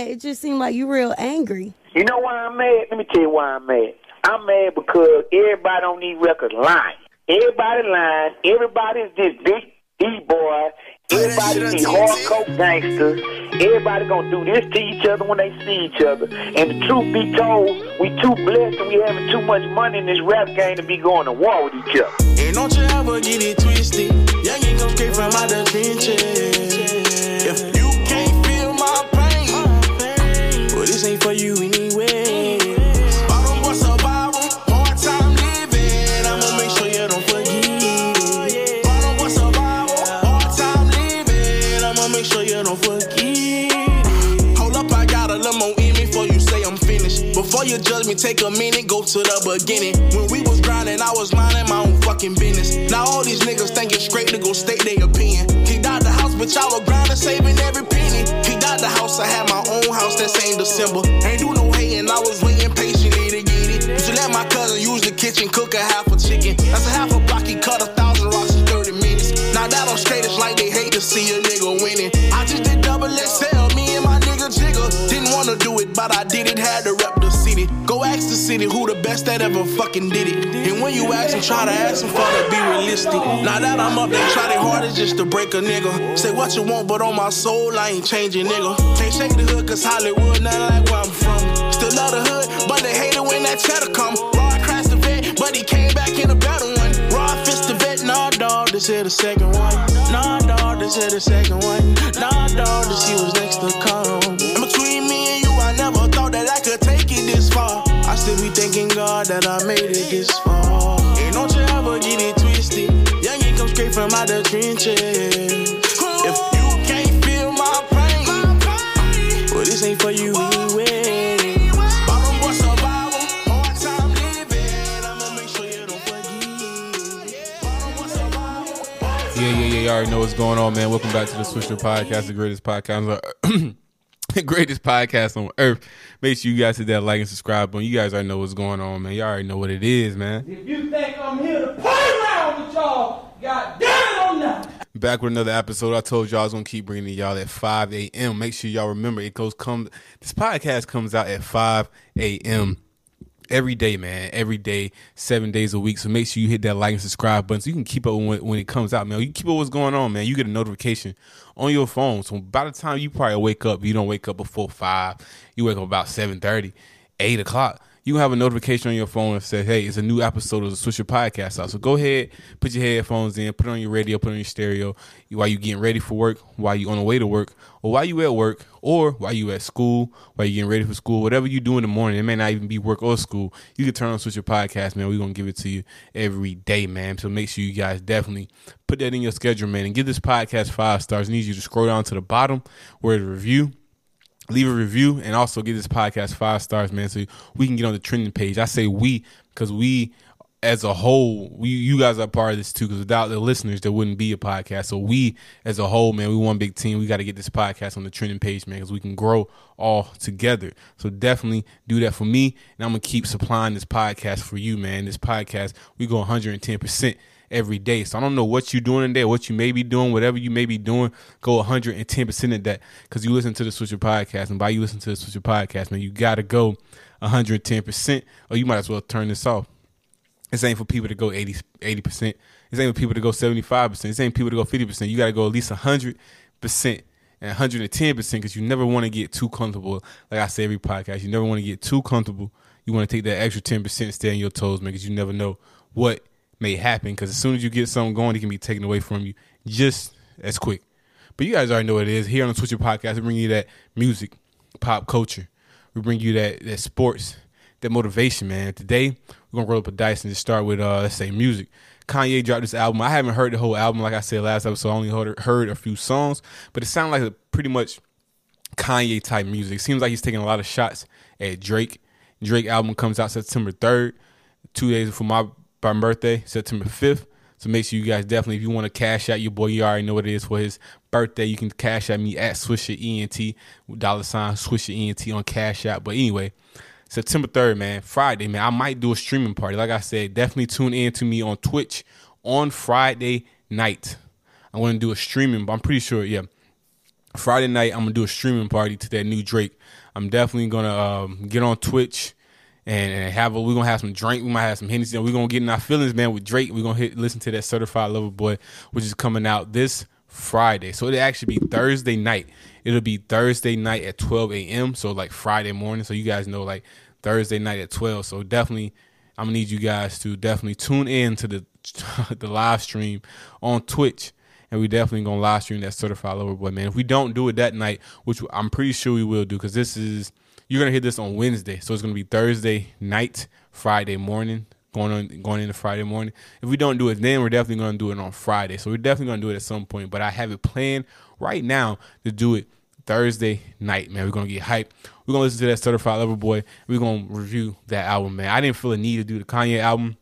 It just seemed like you real angry. You know why I'm mad? Let me tell you why I'm mad. I'm mad because everybody on these records lying. Everybody lying. Everybody's this big D-boy. Everybody these hardcore gangsters. Everybody gonna do this to each other when they see each other. And the truth be told, we too blessed and we having too much money in this rap game to be going to war with each other. And don't you ever get it twisted. Young ain't come straight from out the trenches. Beginning. When we was grinding, I was minding my own fucking business. Now all these niggas think it's straight to go state their opinion. Kicked out the house, but y'all were grinding, saving every penny. Kicked out the house, I had my own house that same December. Ain't do no hating, I was waiting patiently to get it. Used to let my cousin use the kitchen, cook a half a chicken. That's a half a block, he cut a thousand rocks in 30 minutes. Now that I'm straight, it's like they hate to see a nigga winning. I just did double XL, me and my nigga Jigga. Didn't wanna do it, but I did it, who the best that ever fucking did it. And when you ask them, try to ask them for to be realistic. Now that I'm up, they try their hardest just to break a nigga. Say what you want, but on my soul, I ain't changing, nigga. Can't shake the hood, cause Hollywood, not like where I'm from. Still love the hood, but they hate it when that cheddar come. Rod crashed the vet, but he came back in a better one. Rod fist the vet, nah, dog, this here the second one. Nah, dog, this here the second one. Nah, dog, this he was next to come. Still be thanking God that I made it this far. And don't you ever get it twisted. Young come straight from out the trenches. If you can't feel my pain, well, this ain't for you anyway. Yeah, yeah, yeah. You already know what's going on, man. Welcome back to the Swisher Podcast, the greatest podcast, greatest podcast on earth. Make sure you guys hit that like and subscribe button. You guys already know what's going on, man. You already know what it is, man. If you think I'm here to play around with y'all, god damn it, I'm not. Back with another episode. I told y'all I was gonna keep bringing y'all at 5 a.m. Make sure y'all remember it goes come. This podcast comes out at 5 a.m. every day, man. Every day, seven days a week. So make sure you hit that like and subscribe button so you can keep up when, when it comes out, man. You keep up what's going on, man. You get a notification on your phone. So by the time you probably wake up, you don't wake up before five. You wake up about 7:30, 8 o'clock. You have a notification on your phone that says, "Hey, it's a new episode of the Swisher Podcast out." So go ahead, put your headphones in, put on your radio, put on your stereo while you getting ready for work, while you on the way to work, or while you at work, or while you at school, while you getting ready for school, whatever you do in the morning. It may not even be work or school. You can turn on Swisher Podcast, man. We're gonna give it to you every day, man. So make sure you guys definitely put that in your schedule, man, and give this podcast five stars. I need you to scroll down to the bottom where the review leave a review and also give this podcast five stars, man, so we can get on the trending page. I say we because we, as a whole, we you guys are part of this too. Because without the listeners, there wouldn't be a podcast. So we, as a whole, man, we one big team. We got to get this podcast on the trending page, man, because we can grow all together. So definitely do that for me, and I'm gonna keep supplying this podcast for you, man. This podcast, we go 110 percent every day. So I don't know what you're doing in there, what you may be doing, whatever you may be doing, go 110% of that because you listen to the Swisher podcast. And by you listen to the Swisher podcast, man, you got to go 110% or you might as well turn this off. This ain't for people to go 80, 80%. This ain't for people to go 75%. This ain't people to go 50%. You got to go at least 100% and 110% because you never want to get too comfortable. Like I say every podcast, you never want to get too comfortable. You want to take that extra 10% and stay on your toes, man, because you never know what may happen because as soon as you get something going, it can be taken away from you just as quick. But you guys already know what it is. Here on the Swisher Podcast, we bring you that music, pop culture. We bring you that that sports, that motivation, man. Today, we're gonna roll up a dice and just start with uh let's say music. Kanye dropped this album. I haven't heard the whole album, like I said last episode. I only heard, heard a few songs, but it sounded like a pretty much Kanye type music. Seems like he's taking a lot of shots at Drake. Drake album comes out September third, two days before my by my birthday, September 5th. So make sure you guys definitely, if you want to cash out your boy, you already know what it is for his birthday. You can cash at me at Swisher ENT, dollar sign Swisher ENT on Cash App. But anyway, September 3rd, man, Friday, man, I might do a streaming party. Like I said, definitely tune in to me on Twitch on Friday night. I'm going to do a streaming, but I'm pretty sure, yeah. Friday night, I'm gonna do a streaming party to that new Drake. I'm definitely gonna um, get on Twitch and, and have a. We're gonna have some drink. We might have some Hennessy. We're gonna get in our feelings, man, with Drake. We're gonna hit listen to that Certified Lover Boy, which is coming out this Friday. So it'll actually be Thursday night. It'll be Thursday night at 12 a.m. So like Friday morning. So you guys know like Thursday night at 12. So definitely, I'm gonna need you guys to definitely tune in to the the live stream on Twitch and we definitely gonna live stream that certified lover boy man. If we don't do it that night, which I'm pretty sure we will do, because this is you're gonna hear this on Wednesday, so it's gonna be Thursday night, Friday morning, going on going into Friday morning. If we don't do it then, we're definitely gonna do it on Friday. So we're definitely gonna do it at some point. But I have it planned right now to do it Thursday night, man. We're gonna get hyped. We're gonna listen to that certified lover boy. We're gonna review that album, man. I didn't feel a need to do the Kanye album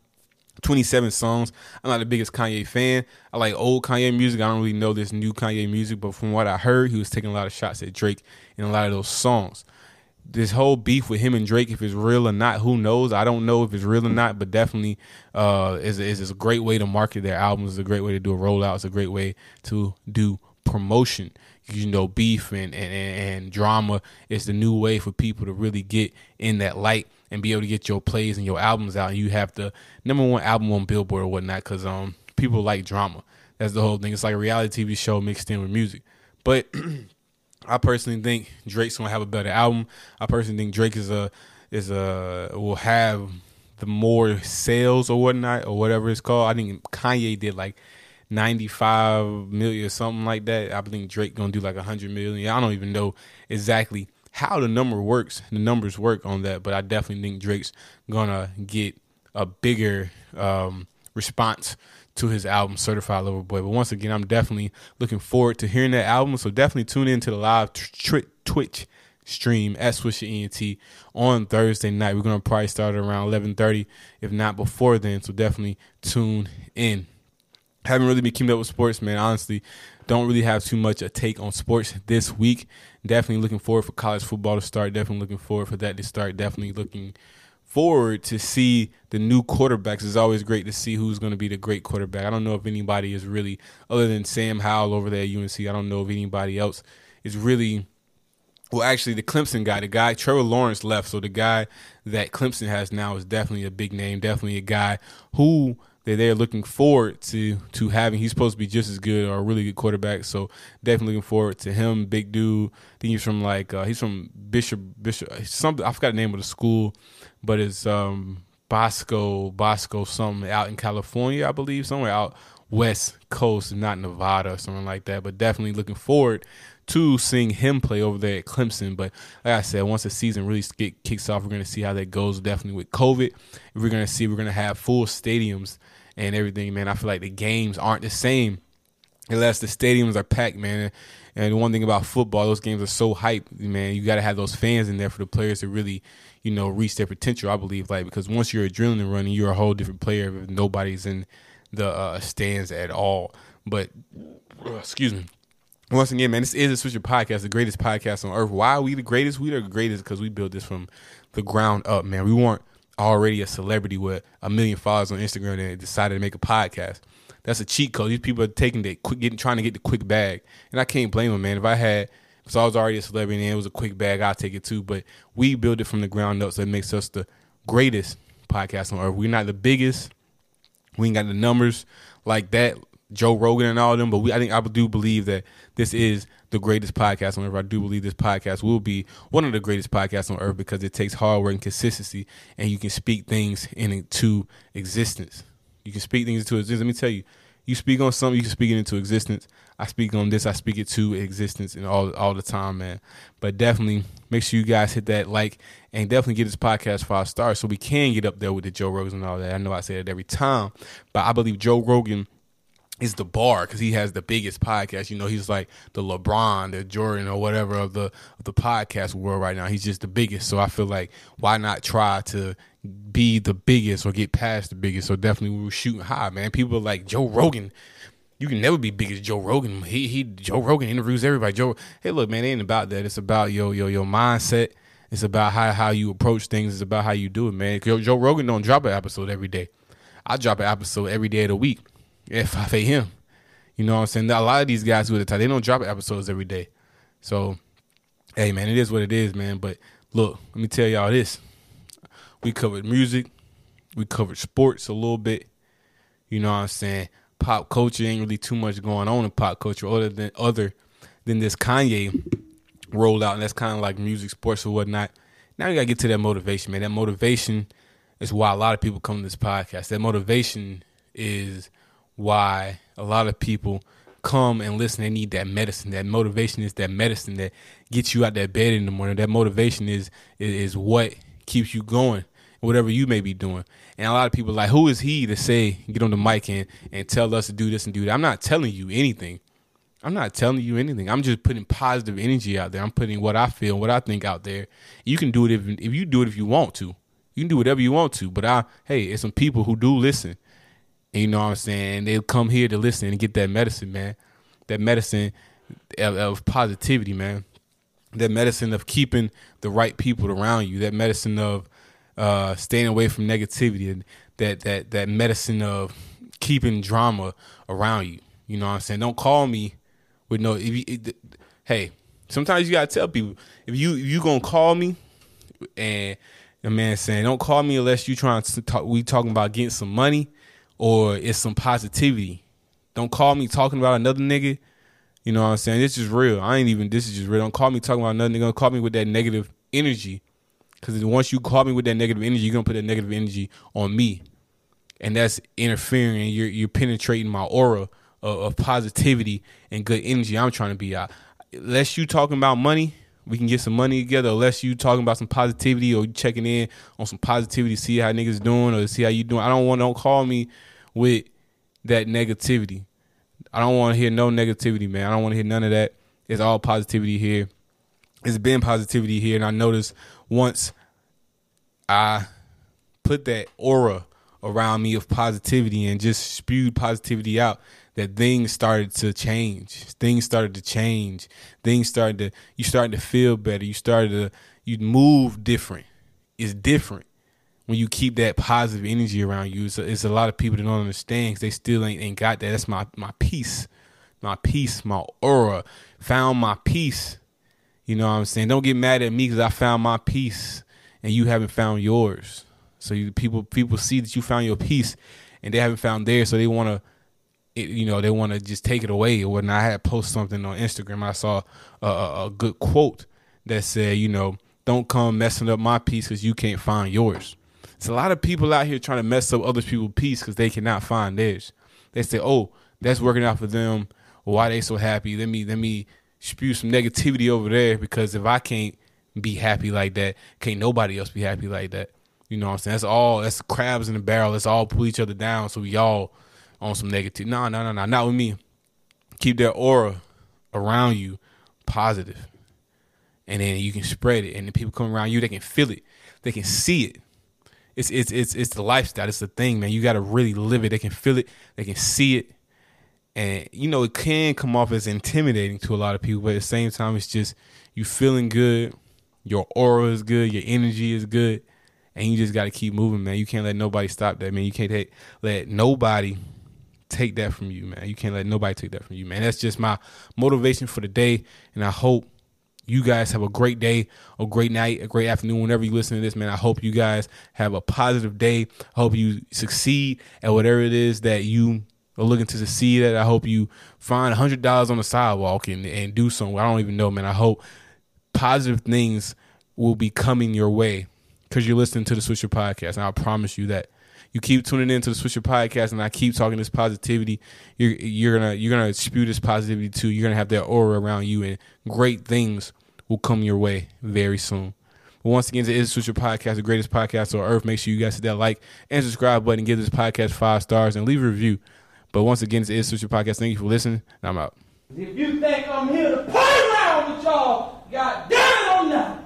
27 songs. I'm not the biggest Kanye fan. I like old Kanye music. I don't really know this new Kanye music, but from what I heard, he was taking a lot of shots at Drake in a lot of those songs. This whole beef with him and Drake, if it's real or not, who knows? I don't know if it's real or not, but definitely uh, is, is, a great way to market their albums. It's a great way to do a rollout. It's a great way to do promotion. You know, beef and, and, and drama is the new way for people to really get in that light and be able to get your plays and your albums out. And you have the number one album on Billboard or whatnot because um people like drama. That's the whole thing. It's like a reality TV show mixed in with music. But I personally think Drake's gonna have a better album. I personally think Drake is a is a will have the more sales or whatnot or whatever it's called. I think Kanye did like 95 million or something like that. I think Drake gonna do like 100 million. I don't even know exactly how the number works, the numbers work on that, but I definitely think Drake's gonna get a bigger um, response to his album Certified Lover Boy. But once again, I'm definitely looking forward to hearing that album. So definitely tune in to the live tr- Twitch stream at Swisher ENT on Thursday night. We're gonna probably start around 11:30, if not before then. So definitely tune in. Haven't really been keeping up with sports, man. Honestly, don't really have too much a take on sports this week. Definitely looking forward for college football to start. Definitely looking forward for that to start. Definitely looking forward to see the new quarterbacks. It's always great to see who's going to be the great quarterback. I don't know if anybody is really, other than Sam Howell over there at UNC, I don't know if anybody else is really. Well, actually, the Clemson guy, the guy Trevor Lawrence left, so the guy that Clemson has now is definitely a big name, definitely a guy who that they're looking forward to to having. He's supposed to be just as good or a really good quarterback. So definitely looking forward to him. Big dude. I think he's from like uh, he's from Bishop Bishop something. I forgot the name of the school, but it's um, Bosco Bosco something out in California, I believe, somewhere out west coast, not Nevada something like that. But definitely looking forward to seeing him play over there at Clemson. But like I said, once the season really get kicks off, we're going to see how that goes. Definitely with COVID, we're going to see we're going to have full stadiums and everything, man. I feel like the games aren't the same unless the stadiums are packed, man. And one thing about football, those games are so hyped, man. You got to have those fans in there for the players to really, you know, reach their potential. I believe, like because once you're adrenaline running, you're a whole different player if nobody's in the uh, stands at all. But uh, excuse me. Once again, man, this is a Swisher podcast, the greatest podcast on earth. Why are we the greatest? We are the greatest because we built this from the ground up, man. We weren't already a celebrity with a million followers on Instagram and decided to make a podcast. That's a cheat code. These people are taking the quick, getting trying to get the quick bag, and I can't blame them, man. If I had, if I was already a celebrity and it was a quick bag, I'd take it too. But we build it from the ground up, so it makes us the greatest podcast on earth. We're not the biggest. We ain't got the numbers like that, Joe Rogan and all them. But we, I think I do believe that this is the greatest podcast on earth. I do believe this podcast will be one of the greatest podcasts on earth because it takes hard work and consistency, and you can speak things into existence. You can speak things into existence. Let me tell you, you speak on something, you can speak it into existence. I speak on this, I speak it to existence, and all all the time, man. But definitely make sure you guys hit that like and definitely get this podcast five stars so we can get up there with the Joe Rogans and all that. I know I say it every time, but I believe Joe Rogan is the bar because he has the biggest podcast. You know, he's like the LeBron, the Jordan, or whatever of the of the podcast world right now. He's just the biggest. So I feel like why not try to be the biggest or get past the biggest? So definitely we were shooting high, man. People like Joe Rogan. You can never be big as Joe Rogan. He he Joe Rogan interviews everybody. Joe, hey look, man, it ain't about that. It's about your your your mindset. It's about how how you approach things. It's about how you do it, man. Joe Rogan don't drop an episode every day. I drop an episode every day of the week at 5 a.m. You know what I'm saying? A lot of these guys who are the type, they don't drop episodes every day. So, hey man, it is what it is, man. But look, let me tell y'all this: we covered music, we covered sports a little bit. You know what I'm saying? Pop culture ain't really too much going on in pop culture other than other than this Kanye rollout, and that's kind of like music, sports, or whatnot. Now we gotta get to that motivation, man. That motivation is why a lot of people come to this podcast. That motivation is why a lot of people come and listen. They need that medicine. That motivation is that medicine that gets you out that bed in the morning. That motivation is is, what keeps you going, whatever you may be doing. And a lot of people like, who is he to say get on the mic and and tell us to do this and do that? I'm not telling you anything. I'm not telling you anything. I'm just putting positive energy out there. I'm putting what I feel, what I think out there. You can do it if if you do it if you want to. You can do whatever you want to. But I hey, it's some people who do listen. You know what I'm saying? They'll come here to listen and get that medicine, man. That medicine of, of positivity, man. That medicine of keeping the right people around you. That medicine of uh, staying away from negativity. That that that medicine of keeping drama around you. You know what I'm saying? Don't call me with no. You, it, hey, sometimes you gotta tell people if you if you gonna call me and the man saying don't call me unless you trying to talk. We talking about getting some money or it's some positivity. Don't call me talking about another nigga. You know what I'm saying? This is real. I ain't even. This is just real. Don't call me talking about another nigga. Don't call me with that negative energy. Because once you call me with that negative energy, you're gonna put that negative energy on me, and that's interfering. You're you're penetrating my aura of, of positivity and good energy. I'm trying to be out. Unless you talking about money, we can get some money together. Unless you talking about some positivity or you checking in on some positivity, see how niggas doing or see how you doing. I don't want. Don't call me with that negativity. I don't want to hear no negativity, man. I don't want to hear none of that. It's all positivity here. It's been positivity here, and I noticed once I put that aura around me of positivity and just spewed positivity out, that things started to change. Things started to change. Things started to you started to feel better. You started to you move different. It's different when you keep that positive energy around you. It's a, it's a lot of people that don't understand because they still ain't, ain't got that. That's my my peace, my peace, my aura. Found my peace. You know what I'm saying? Don't get mad at me because I found my peace and you haven't found yours. So you, people people see that you found your peace and they haven't found theirs, so they want to. You know they want to just take it away. When I had post something on Instagram, I saw a, a, good quote that said, "You know, don't come messing up my peace because you can't find yours." It's a lot of people out here trying to mess up other people's peace because they cannot find theirs. They say, "Oh, that's working out for them. Why they so happy? Let me let me spew some negativity over there because if I can't be happy like that, can't nobody else be happy like that." You know what I'm saying? That's all. That's crabs in the barrel. Let's all pull each other down so we all on some negative. No, no, no, no, not with me. Keep that aura around you positive, and then you can spread it. And then people come around you, they can feel it, they can see it. It's it's it's it's the lifestyle. It's the thing, man. You got to really live it. They can feel it. They can see it, and you know it can come off as intimidating to a lot of people. But at the same time, it's just you feeling good. Your aura is good. Your energy is good and you just got to keep moving, man. You can't let nobody stop that, man. You can't let nobody take that from you, man. You can't let nobody take that from you, man. That's just my motivation for the day, and I hope you guys have a great day, a great night, a great afternoon. Whenever you listen to this, man, I hope you guys have a positive day. I hope you succeed at whatever it is that you are looking to succeed at. I hope you find a hundred dollars on the sidewalk and, and do something. I don't even know, man. I hope positive things will be coming your way because you're listening to the Swisher Podcast, and I promise you that you keep tuning in to the Swisher Podcast, and I keep talking this positivity. You're you're gonna you're gonna spew this positivity too. You're gonna have that aura around you, and great things will come your way very soon. But once again, it is Swisher Podcast, the greatest podcast on earth. Make sure you guys hit that like and subscribe button, give this podcast five stars, and leave a review. But once again, it is Swisher Podcast. Thank you for listening. I'm out. If you think I'm here to play around with y'all, god damn it, I'm not.